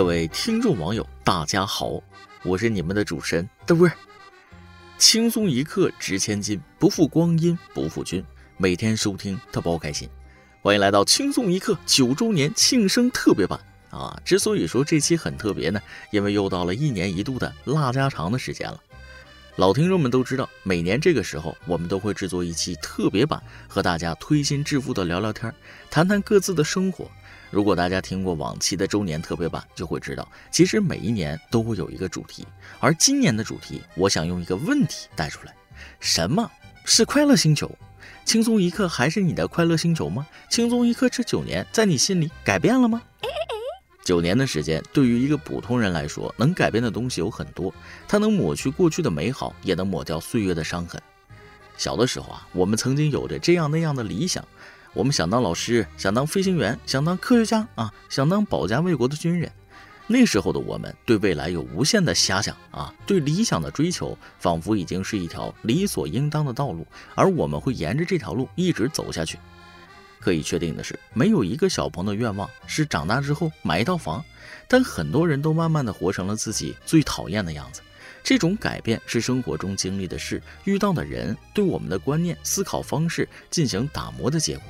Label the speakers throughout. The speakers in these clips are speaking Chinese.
Speaker 1: 各位听众网友，大家好，我是你们的主持人的味儿。轻松一刻值千金，不负光阴不负君。每天收听特包开心，欢迎来到轻松一刻九周年庆生特别版啊！之所以说这期很特别呢，因为又到了一年一度的腊家常的时间了。老听众们都知道，每年这个时候，我们都会制作一期特别版，和大家推心置腹的聊聊天，谈谈各自的生活。如果大家听过往期的周年特别版，就会知道，其实每一年都会有一个主题，而今年的主题，我想用一个问题带出来：什么是快乐星球？轻松一刻还是你的快乐星球吗？轻松一刻这九年，在你心里改变了吗？九年的时间，对于一个普通人来说，能改变的东西有很多，它能抹去过去的美好，也能抹掉岁月的伤痕。小的时候啊，我们曾经有着这样那样的理想。我们想当老师，想当飞行员，想当科学家啊，想当保家卫国的军人。那时候的我们对未来有无限的遐想啊，对理想的追求仿佛已经是一条理所应当的道路，而我们会沿着这条路一直走下去。可以确定的是，没有一个小朋友的愿望是长大之后买一套房，但很多人都慢慢的活成了自己最讨厌的样子。这种改变是生活中经历的事、遇到的人对我们的观念、思考方式进行打磨的结果。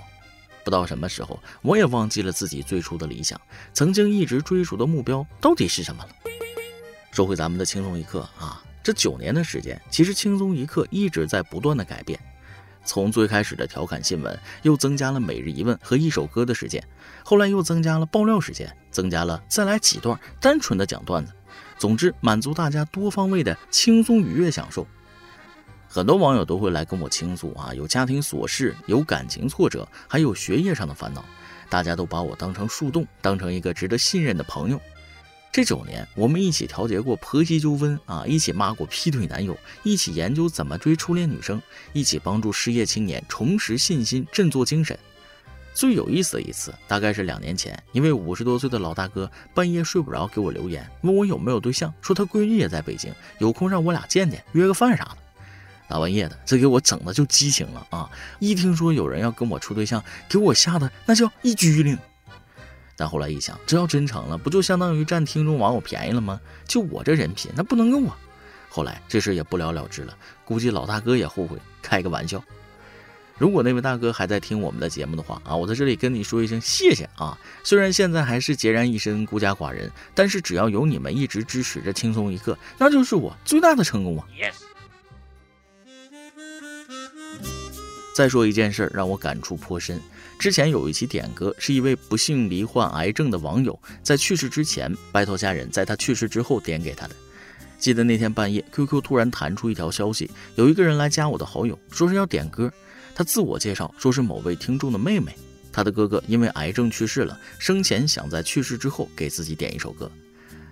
Speaker 1: 不知道什么时候，我也忘记了自己最初的理想，曾经一直追逐的目标到底是什么了。说回咱们的轻松一刻啊，这九年的时间，其实轻松一刻一直在不断的改变。从最开始的调侃新闻，又增加了每日一问和一首歌的时间，后来又增加了爆料时间，增加了再来几段单纯的讲段子。总之，满足大家多方位的轻松愉悦享受。很多网友都会来跟我倾诉啊，有家庭琐事，有感情挫折，还有学业上的烦恼。大家都把我当成树洞，当成一个值得信任的朋友。这九年，我们一起调解过婆媳纠纷啊，一起骂过劈腿男友，一起研究怎么追初恋女生，一起帮助失业青年重拾信心，振作精神。最有意思的一次，大概是两年前，一位五十多岁的老大哥半夜睡不着，给我留言，问我有没有对象，说他闺女也在北京，有空让我俩见见，约个饭啥的。大半夜的，这给我整的就激情了啊！一听说有人要跟我处对象，给我吓得那叫一激灵。但后来一想，这要真成了，不就相当于占听众网友便宜了吗？就我这人品，那不能用啊！后来这事也不了了之了，估计老大哥也后悔。开个玩笑，如果那位大哥还在听我们的节目的话啊，我在这里跟你说一声谢谢啊！虽然现在还是孑然一身、孤家寡人，但是只要有你们一直支持着，轻松一刻，那就是我最大的成功啊！Yes。再说一件事，让我感触颇深。之前有一期点歌，是一位不幸罹患癌症的网友在去世之前拜托家人在他去世之后点给他的。记得那天半夜，QQ 突然弹出一条消息，有一个人来加我的好友，说是要点歌。他自我介绍说是某位听众的妹妹，他的哥哥因为癌症去世了，生前想在去世之后给自己点一首歌。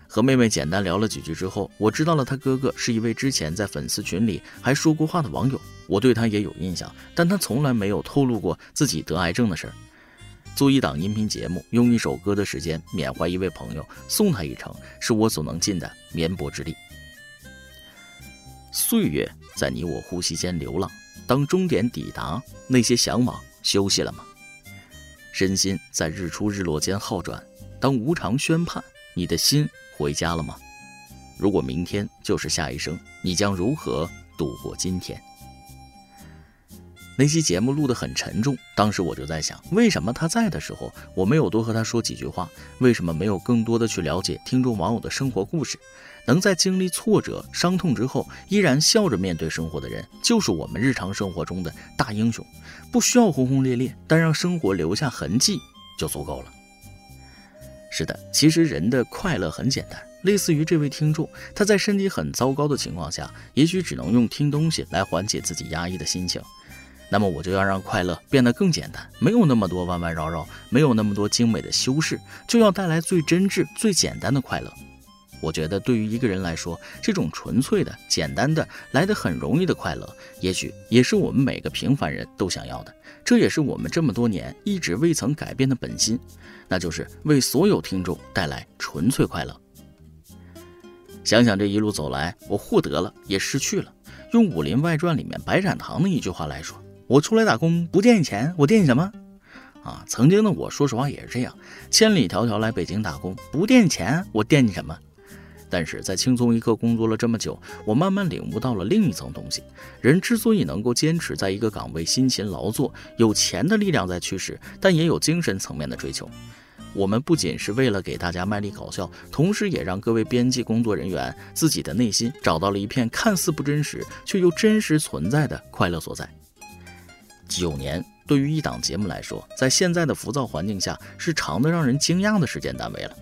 Speaker 1: 和妹妹简单聊了几句之后，我知道了他哥哥是一位之前在粉丝群里还说过话的网友。我对他也有印象，但他从来没有透露过自己得癌症的事儿。做一档音频节目，用一首歌的时间缅怀一位朋友，送他一程，是我所能尽的绵薄之力。岁月在你我呼吸间流浪，当终点抵达，那些向往休息了吗？身心在日出日落间好转，当无常宣判，你的心。回家了吗？如果明天就是下一生，你将如何度过今天？那期节目录得很沉重，当时我就在想，为什么他在的时候我没有多和他说几句话？为什么没有更多的去了解听众网友的生活故事？能在经历挫折、伤痛之后依然笑着面对生活的人，就是我们日常生活中的大英雄。不需要轰轰烈烈，但让生活留下痕迹就足够了。是的，其实人的快乐很简单，类似于这位听众，他在身体很糟糕的情况下，也许只能用听东西来缓解自己压抑的心情。那么我就要让快乐变得更简单，没有那么多弯弯绕绕，没有那么多精美的修饰，就要带来最真挚、最简单的快乐。我觉得对于一个人来说，这种纯粹的、简单的、来得很容易的快乐，也许也是我们每个平凡人都想要的。这也是我们这么多年一直未曾改变的本心，那就是为所有听众带来纯粹快乐。想想这一路走来，我获得了，也失去了。用《武林外传》里面白展堂的一句话来说：“我出来打工不惦记钱，我惦记什么？”啊。曾经的我说实话也是这样，千里迢迢来北京打工，不垫钱我惦记什么？但是在轻松一刻工作了这么久，我慢慢领悟到了另一层东西：人之所以能够坚持在一个岗位辛勤劳作，有钱的力量在驱使，但也有精神层面的追求。我们不仅是为了给大家卖力搞笑，同时也让各位编辑工作人员自己的内心找到了一片看似不真实却又真实存在的快乐所在。九年对于一档节目来说，在现在的浮躁环境下，是长的让人惊讶的时间单位了。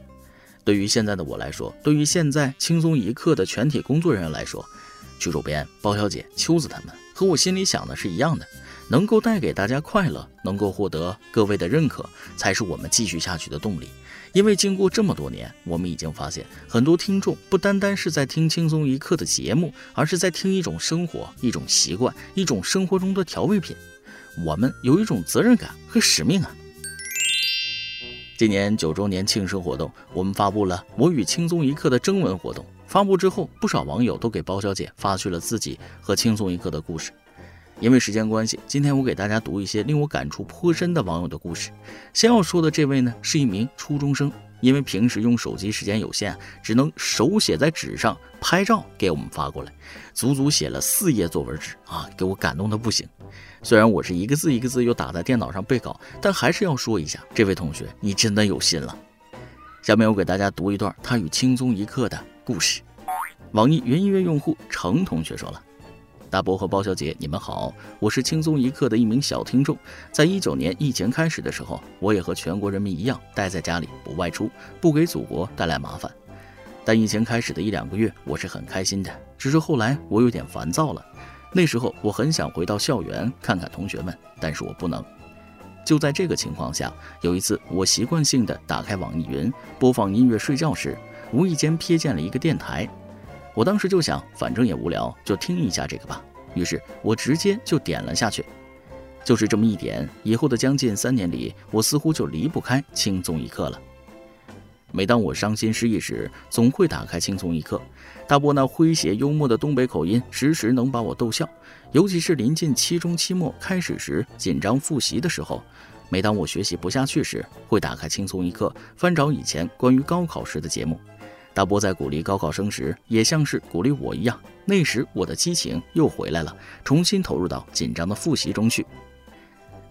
Speaker 1: 对于现在的我来说，对于现在轻松一刻的全体工作人员来说，曲主编、包小姐、秋子他们和我心里想的是一样的，能够带给大家快乐，能够获得各位的认可，才是我们继续下去的动力。因为经过这么多年，我们已经发现，很多听众不单单是在听轻松一刻的节目，而是在听一种生活、一种习惯、一种生活中的调味品。我们有一种责任感和使命啊。今年九周年庆生活动，我们发布了《我与轻松一刻》的征文活动。发布之后，不少网友都给包小姐发去了自己和轻松一刻的故事。因为时间关系，今天我给大家读一些令我感触颇深的网友的故事。先要说的这位呢，是一名初中生，因为平时用手机时间有限，只能手写在纸上拍照给我们发过来，足足写了四页作文纸啊，给我感动的不行。虽然我是一个字一个字又打在电脑上背稿，但还是要说一下，这位同学，你真的有心了。下面我给大家读一段他与轻松一刻的故事。网易云音乐用户程同学说了：“大伯和包小姐，你们好，我是轻松一刻的一名小听众。在一九年疫情开始的时候，我也和全国人民一样，待在家里不外出，不给祖国带来麻烦。但疫情开始的一两个月，我是很开心的，只是后来我有点烦躁了。”那时候我很想回到校园看看同学们，但是我不能。就在这个情况下，有一次我习惯性的打开网易云播放音乐睡觉时，无意间瞥见了一个电台。我当时就想，反正也无聊，就听一下这个吧。于是我直接就点了下去。就是这么一点，以后的将近三年里，我似乎就离不开轻松一刻了。每当我伤心失意时，总会打开轻松一刻。大波那诙谐幽默的东北口音，时时能把我逗笑。尤其是临近期中期末开始时，紧张复习的时候，每当我学习不下去时，会打开轻松一刻，翻找以前关于高考时的节目。大波在鼓励高考生时，也像是鼓励我一样。那时我的激情又回来了，重新投入到紧张的复习中去。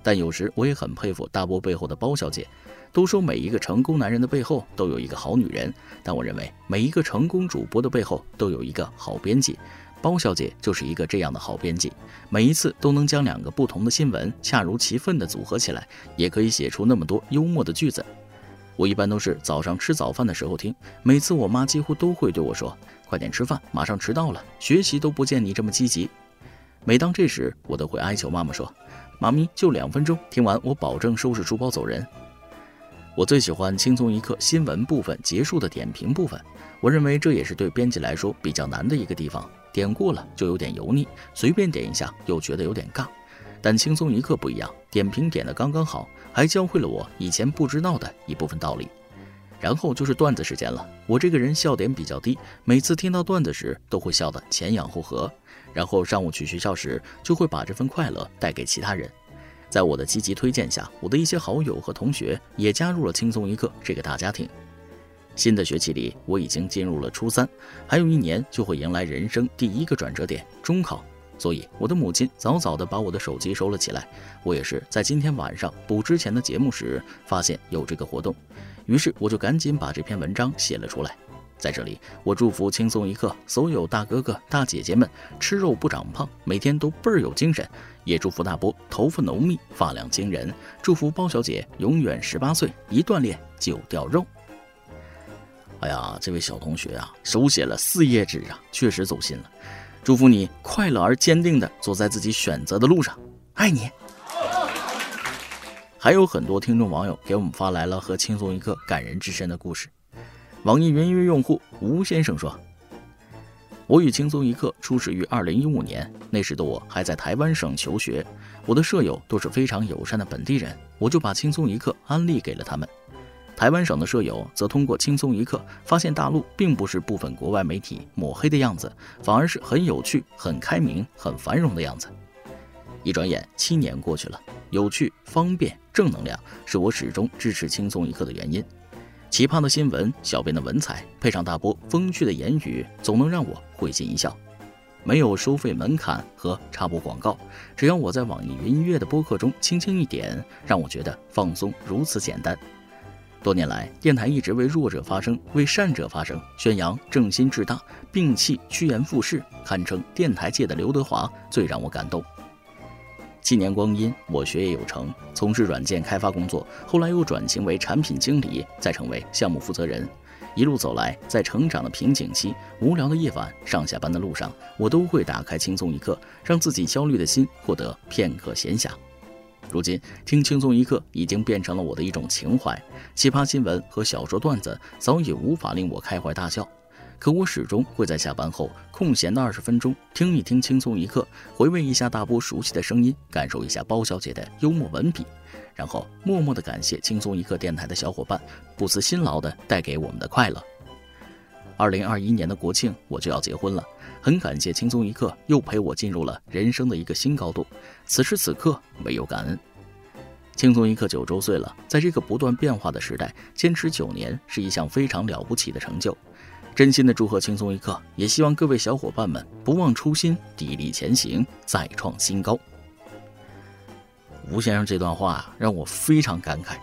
Speaker 1: 但有时我也很佩服大波背后的包小姐。都说每一个成功男人的背后都有一个好女人，但我认为每一个成功主播的背后都有一个好编辑。包小姐就是一个这样的好编辑，每一次都能将两个不同的新闻恰如其分地组合起来，也可以写出那么多幽默的句子。我一般都是早上吃早饭的时候听，每次我妈几乎都会对我说：“快点吃饭，马上迟到了，学习都不见你这么积极。”每当这时，我都会哀求妈妈说：“妈咪，就两分钟，听完我保证收拾书包走人。”我最喜欢轻松一刻新闻部分结束的点评部分，我认为这也是对编辑来说比较难的一个地方。点过了就有点油腻，随便点一下又觉得有点尬。但轻松一刻不一样，点评点的刚刚好，还教会了我以前不知道的一部分道理。然后就是段子时间了，我这个人笑点比较低，每次听到段子时都会笑得前仰后合，然后上午去学校时就会把这份快乐带给其他人。在我的积极推荐下，我的一些好友和同学也加入了轻松一刻这个大家庭。新的学期里，我已经进入了初三，还有一年就会迎来人生第一个转折点——中考。所以，我的母亲早早地把我的手机收了起来。我也是在今天晚上补之前的节目时，发现有这个活动，于是我就赶紧把这篇文章写了出来。在这里，我祝福轻松一刻所有大哥哥大姐姐们吃肉不长胖，每天都倍儿有精神。也祝福大波头发浓密，发量惊人。祝福包小姐永远十八岁，一锻炼就掉肉。哎呀，这位小同学啊，手写了四页纸啊，确实走心了。祝福你快乐而坚定地走在自己选择的路上，爱你。还有很多听众网友给我们发来了和轻松一刻感人至深的故事。网易云音乐用户吴先生说。我与轻松一刻初始于二零一五年，那时的我还在台湾省求学，我的舍友都是非常友善的本地人，我就把轻松一刻安利给了他们。台湾省的舍友则通过轻松一刻发现大陆并不是部分国外媒体抹黑的样子，反而是很有趣、很开明、很繁荣的样子。一转眼七年过去了，有趣、方便、正能量是我始终支持轻松一刻的原因。奇葩的新闻，小编的文采，配上大波风趣的言语，总能让我会心一笑。没有收费门槛和插播广告，只要我在网易云音乐的播客中轻轻一点，让我觉得放松如此简单。多年来，电台一直为弱者发声，为善者发声，宣扬正心志大，摒弃趋炎附势，堪称电台界的刘德华，最让我感动。七年光阴，我学业有成，从事软件开发工作，后来又转型为产品经理，再成为项目负责人。一路走来，在成长的瓶颈期，无聊的夜晚，上下班的路上，我都会打开轻松一刻，让自己焦虑的心获得片刻闲暇。如今，听轻松一刻已经变成了我的一种情怀。奇葩新闻和小说段子早已无法令我开怀大笑，可我始终会在下班后空闲的二十分钟听一听轻松一刻，回味一下大波熟悉的声音，感受一下包小姐的幽默文笔。然后默默的感谢轻松一刻电台的小伙伴不辞辛劳的带给我们的快乐。二零二一年的国庆我就要结婚了，很感谢轻松一刻又陪我进入了人生的一个新高度。此时此刻唯有感恩。轻松一刻九周岁了，在这个不断变化的时代，坚持九年是一项非常了不起的成就。真心的祝贺轻松一刻，也希望各位小伙伴们不忘初心，砥砺前行，再创新高。吴先生这段话让我非常感慨。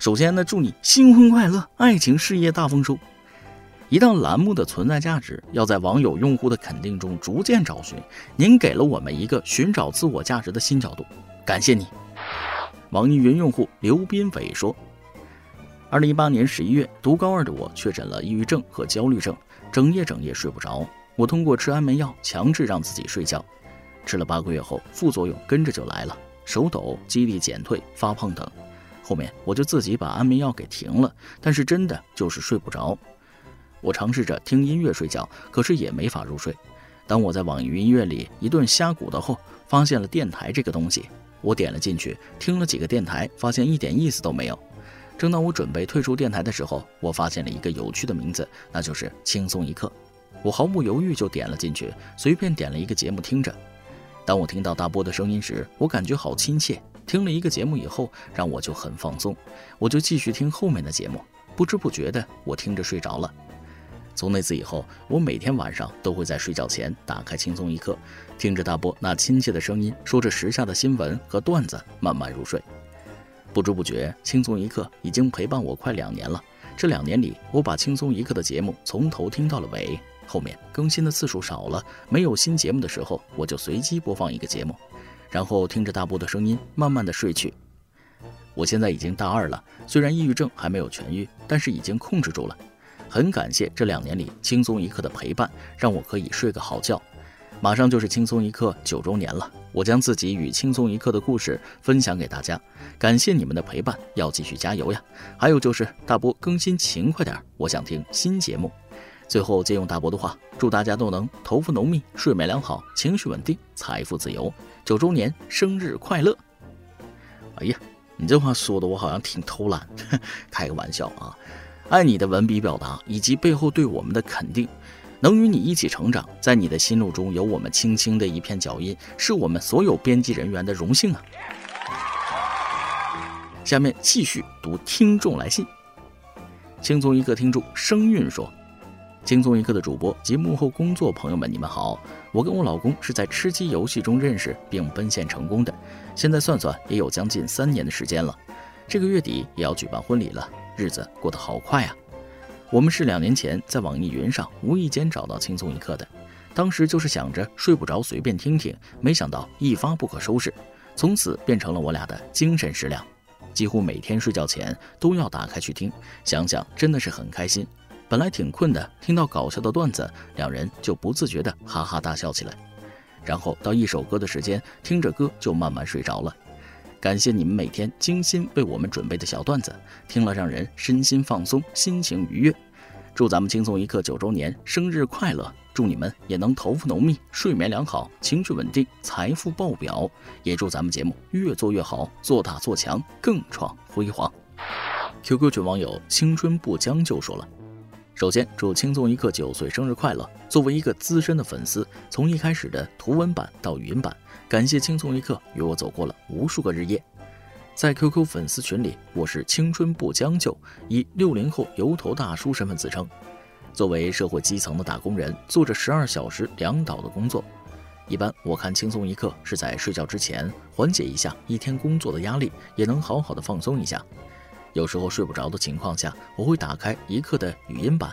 Speaker 1: 首先呢，祝你新婚快乐，爱情事业大丰收。一档栏目的存在价值要在网友用户的肯定中逐渐找寻，您给了我们一个寻找自我价值的新角度，感谢你。网易云用户刘斌伟说：“二零一八年十一月，读高二的我确诊了抑郁症和焦虑症，整夜整夜睡不着。我通过吃安眠药强制让自己睡觉，吃了八个月后，副作用跟着就来了。”手抖、记忆力减退、发胖等，后面我就自己把安眠药给停了，但是真的就是睡不着。我尝试着听音乐睡觉，可是也没法入睡。当我在网易云音乐里一顿瞎鼓捣后，发现了电台这个东西，我点了进去，听了几个电台，发现一点意思都没有。正当我准备退出电台的时候，我发现了一个有趣的名字，那就是轻松一刻。我毫不犹豫就点了进去，随便点了一个节目听着。当我听到大波的声音时，我感觉好亲切。听了一个节目以后，让我就很放松，我就继续听后面的节目。不知不觉的，我听着睡着了。从那次以后，我每天晚上都会在睡觉前打开轻松一刻，听着大波那亲切的声音，说着时下的新闻和段子，慢慢入睡。不知不觉，轻松一刻已经陪伴我快两年了。这两年里，我把轻松一刻的节目从头听到了尾。后面更新的次数少了，没有新节目的时候，我就随机播放一个节目，然后听着大波的声音，慢慢的睡去。我现在已经大二了，虽然抑郁症还没有痊愈，但是已经控制住了。很感谢这两年里轻松一刻的陪伴，让我可以睡个好觉。马上就是轻松一刻九周年了，我将自己与轻松一刻的故事分享给大家。感谢你们的陪伴，要继续加油呀！还有就是大波更新勤快点，我想听新节目。最后借用大伯的话，祝大家都能头发浓密、睡眠良好、情绪稳定、财富自由。九周年生日快乐！哎呀，你这话说的我好像挺偷懒，开个玩笑啊！爱你的文笔表达以及背后对我们的肯定，能与你一起成长，在你的心路中有我们轻轻的一片脚印，是我们所有编辑人员的荣幸啊！下面继续读听众来信，轻松一刻听众声韵说。轻松一刻的主播及幕后工作朋友们，你们好！我跟我老公是在吃鸡游戏中认识并奔现成功的，现在算算也有将近三年的时间了。这个月底也要举办婚礼了，日子过得好快啊！我们是两年前在网易云上无意间找到轻松一刻的，当时就是想着睡不着随便听听，没想到一发不可收拾，从此变成了我俩的精神食粮，几乎每天睡觉前都要打开去听，想想真的是很开心。本来挺困的，听到搞笑的段子，两人就不自觉地哈哈大笑起来。然后到一首歌的时间，听着歌就慢慢睡着了。感谢你们每天精心为我们准备的小段子，听了让人身心放松，心情愉悦。祝咱们轻松一刻九周年生日快乐！祝你们也能头发浓密，睡眠良好，情绪稳定，财富爆表。也祝咱们节目越做越好，做大做强，更创辉煌。QQ 群网友青春不将就说了。首先，祝轻松一刻九岁生日快乐！作为一个资深的粉丝，从一开始的图文版到语音版，感谢轻松一刻与我走过了无数个日夜。在 QQ 粉丝群里，我是青春不将就，以六零后油头大叔身份自称。作为社会基层的打工人，做着十二小时两倒的工作。一般我看轻松一刻是在睡觉之前，缓解一下一天工作的压力，也能好好的放松一下。有时候睡不着的情况下，我会打开一刻的语音版，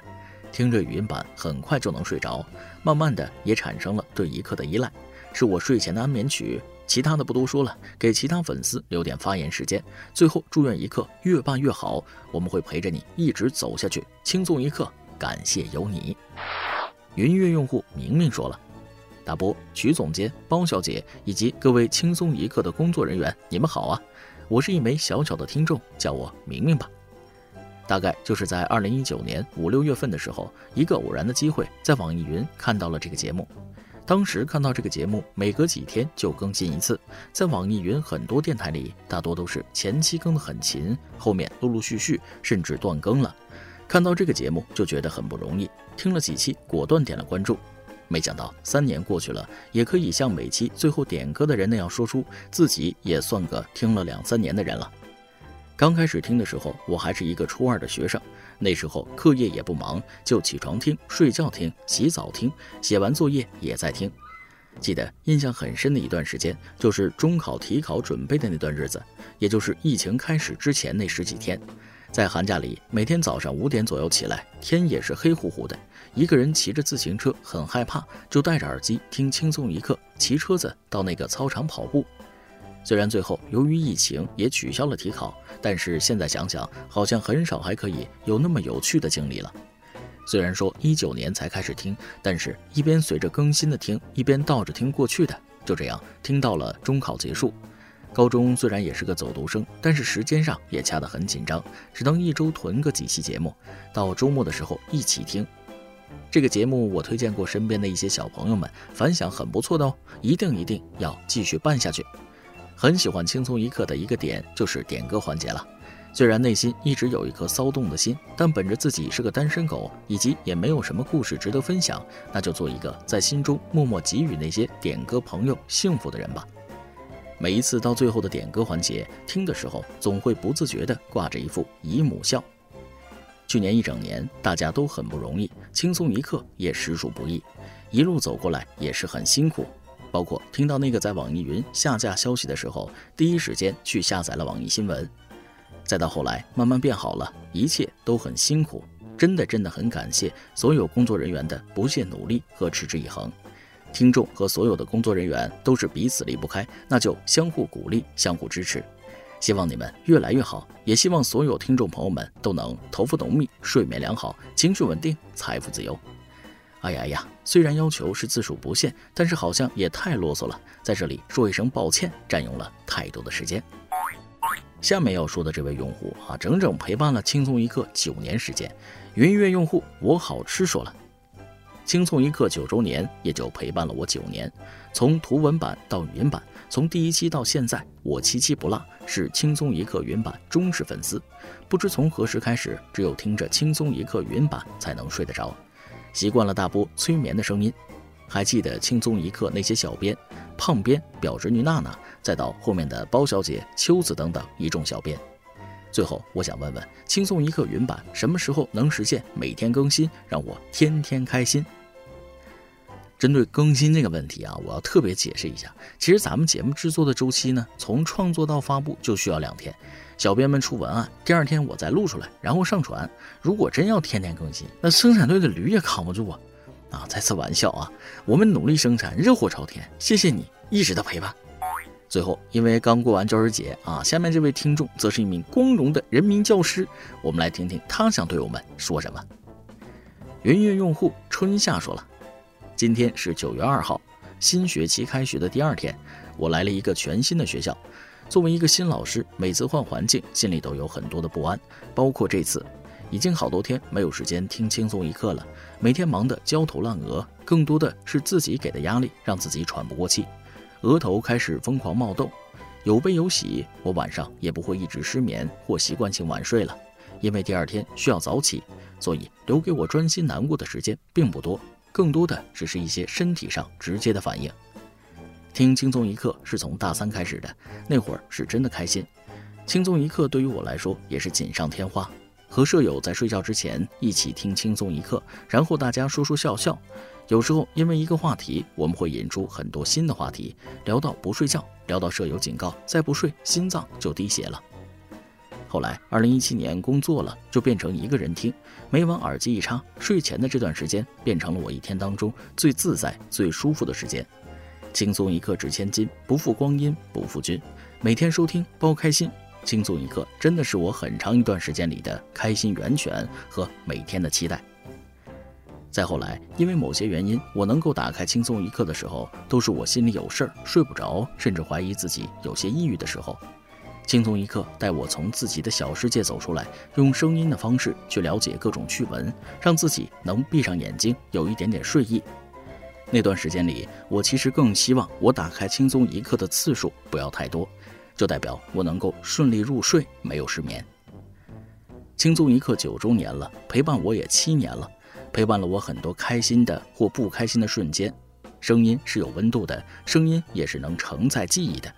Speaker 1: 听着语音版很快就能睡着，慢慢的也产生了对一刻的依赖，是我睡前的安眠曲。其他的不多说了，给其他粉丝留点发言时间。最后祝愿一刻越办越好，我们会陪着你一直走下去。轻松一刻。感谢有你，云音乐用户明明说了，大波、曲总监、包小姐以及各位轻松一刻的工作人员，你们好啊！我是一枚小小的听众，叫我明明吧。大概就是在二零一九年五六月份的时候，一个偶然的机会，在网易云看到了这个节目。当时看到这个节目，每隔几天就更新一次，在网易云很多电台里，大多都是前期更得很勤，后面陆陆续续甚至断更了。看到这个节目就觉得很不容易，听了几期，果断点了关注。没想到三年过去了，也可以像每期最后点歌的人那样说出自己也算个听了两三年的人了。刚开始听的时候，我还是一个初二的学生，那时候课业也不忙，就起床听、睡觉听、洗澡听、写完作业也在听。记得印象很深的一段时间，就是中考体考准备的那段日子，也就是疫情开始之前那十几天。在寒假里，每天早上五点左右起来，天也是黑乎乎的，一个人骑着自行车，很害怕，就戴着耳机听轻松一刻，骑车子到那个操场跑步。虽然最后由于疫情也取消了体考，但是现在想想，好像很少还可以有那么有趣的经历了。虽然说一九年才开始听，但是一边随着更新的听，一边倒着听过去的，就这样听到了中考结束。高中虽然也是个走读生，但是时间上也掐得很紧张，只能一周囤个几期节目，到周末的时候一起听。这个节目我推荐过身边的一些小朋友们，反响很不错的哦，一定一定要继续办下去。很喜欢轻松一刻的一个点就是点歌环节了。虽然内心一直有一颗骚动的心，但本着自己是个单身狗，以及也没有什么故事值得分享，那就做一个在心中默默给予那些点歌朋友幸福的人吧。每一次到最后的点歌环节，听的时候总会不自觉地挂着一副姨母笑。去年一整年，大家都很不容易，轻松一刻也实属不易，一路走过来也是很辛苦。包括听到那个在网易云下架消息的时候，第一时间去下载了网易新闻，再到后来慢慢变好了，一切都很辛苦。真的真的很感谢所有工作人员的不懈努力和持之以恒。听众和所有的工作人员都是彼此离不开，那就相互鼓励、相互支持。希望你们越来越好，也希望所有听众朋友们都能头发浓密、睡眠良好、情绪稳定、财富自由。哎呀呀，虽然要求是字数不限，但是好像也太啰嗦了，在这里说一声抱歉，占用了太多的时间。下面要说的这位用户啊，整整陪伴了轻松一刻九年时间。云音乐用户，我好吃说了。轻松一刻九周年也就陪伴了我九年，从图文版到语音版，从第一期到现在，我期期不落，是轻松一刻云版忠实粉丝。不知从何时开始，只有听着轻松一刻云版才能睡得着，习惯了大波催眠的声音。还记得轻松一刻那些小编，胖编、表侄女娜娜，再到后面的包小姐、秋子等等一众小编。最后，我想问问，轻松一刻云版什么时候能实现每天更新，让我天天开心？针对更新这个问题啊，我要特别解释一下。其实咱们节目制作的周期呢，从创作到发布就需要两天。小编们出文案，第二天我再录出来，然后上传。如果真要天天更新，那生产队的驴也扛不住啊！啊，再次玩笑啊，我们努力生产，热火朝天。谢谢你一直的陪伴。最后，因为刚过完教师节啊，下面这位听众则是一名光荣的人民教师，我们来听听他想对我们说什么。云云用户春夏说了，今天是九月二号，新学期开学的第二天，我来了一个全新的学校。作为一个新老师，每次换环境，心里都有很多的不安，包括这次，已经好多天没有时间听轻松一刻了，每天忙得焦头烂额，更多的是自己给的压力，让自己喘不过气。额头开始疯狂冒痘，有悲有喜。我晚上也不会一直失眠或习惯性晚睡了，因为第二天需要早起，所以留给我专心难过的时间并不多，更多的只是一些身体上直接的反应。听轻松一刻是从大三开始的，那会儿是真的开心。轻松一刻对于我来说也是锦上添花。和舍友在睡觉之前一起听轻松一刻，然后大家说说笑笑。有时候因为一个话题，我们会引出很多新的话题，聊到不睡觉，聊到舍友警告再不睡心脏就滴血了。后来，二零一七年工作了，就变成一个人听，每晚耳机一插，睡前的这段时间变成了我一天当中最自在、最舒服的时间。轻松一刻值千金，不负光阴不负君。每天收听包开心，轻松一刻真的是我很长一段时间里的开心源泉和每天的期待。再后来，因为某些原因，我能够打开轻松一刻的时候，都是我心里有事儿、睡不着，甚至怀疑自己有些抑郁的时候。轻松一刻带我从自己的小世界走出来，用声音的方式去了解各种趣闻，让自己能闭上眼睛，有一点点睡意。那段时间里，我其实更希望我打开轻松一刻的次数不要太多，就代表我能够顺利入睡，没有失眠。轻松一刻九周年了，陪伴我也七年了，陪伴了我很多开心的或不开心的瞬间。声音是有温度的，声音也是能承载记忆的。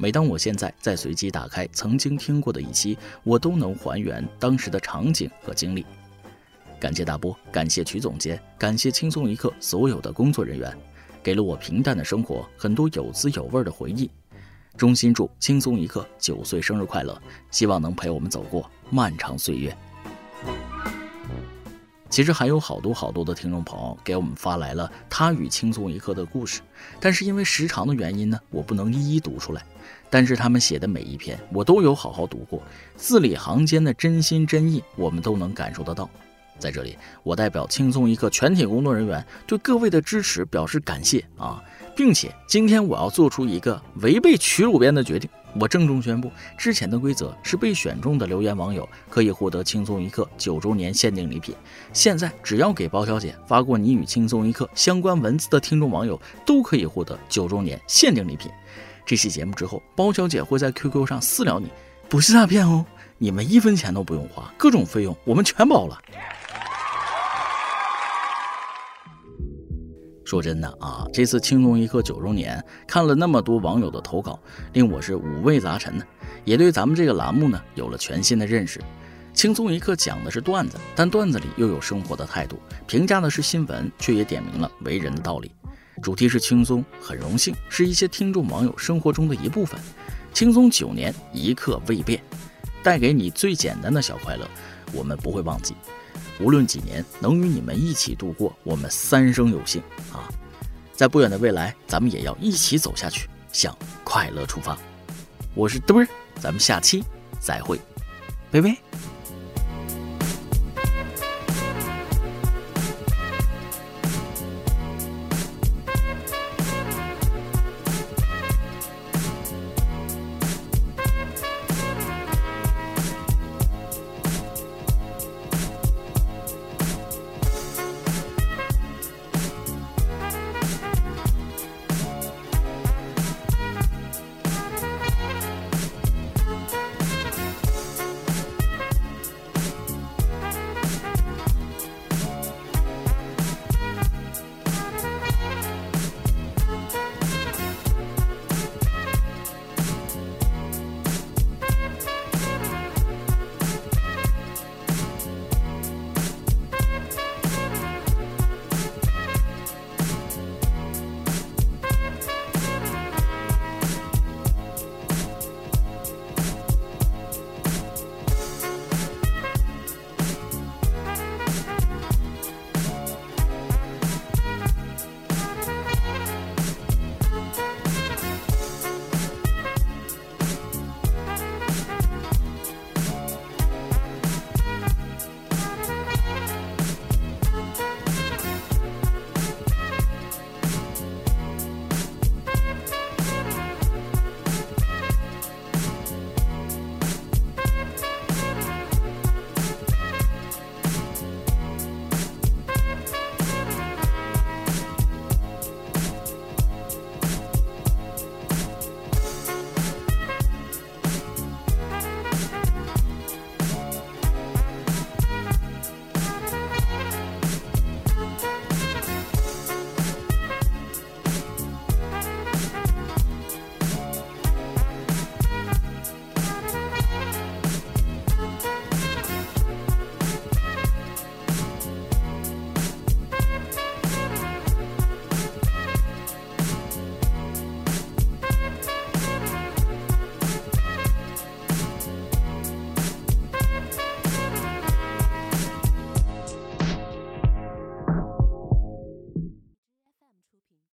Speaker 1: 每当我现在再随机打开曾经听过的一期，我都能还原当时的场景和经历。感谢大波，感谢曲总监，感谢轻松一刻所有的工作人员，给了我平淡的生活很多有滋有味的回忆。衷心祝轻松一刻九岁生日快乐，希望能陪我们走过漫长岁月。其实还有好多好多的听众朋友给我们发来了他与轻松一刻的故事，但是因为时长的原因呢，我不能一一读出来。但是他们写的每一篇，我都有好好读过，字里行间的真心真意，我们都能感受得到。在这里，我代表轻松一刻全体工作人员对各位的支持表示感谢啊，并且今天我要做出一个违背曲主编的决定，我郑重宣布，之前的规则是被选中的留言网友可以获得轻松一刻九周年限定礼品，现在只要给包小姐发过你与轻松一刻相关文字的听众网友都可以获得九周年限定礼品。这期节目之后，包小姐会在 QQ 上私聊你，不是诈骗哦，你们一分钱都不用花，各种费用我们全包了。说真的啊，这次轻松一刻九周年，看了那么多网友的投稿，令我是五味杂陈呢，也对咱们这个栏目呢有了全新的认识。轻松一刻讲的是段子，但段子里又有生活的态度，评价的是新闻，却也点明了为人的道理。主题是轻松，很荣幸是一些听众网友生活中的一部分。轻松九年，一刻未变，带给你最简单的小快乐，我们不会忘记。无论几年，能与你们一起度过，我们三生有幸啊！在不远的未来，咱们也要一起走下去，向快乐出发。我是墩儿，咱们下期再会，拜拜。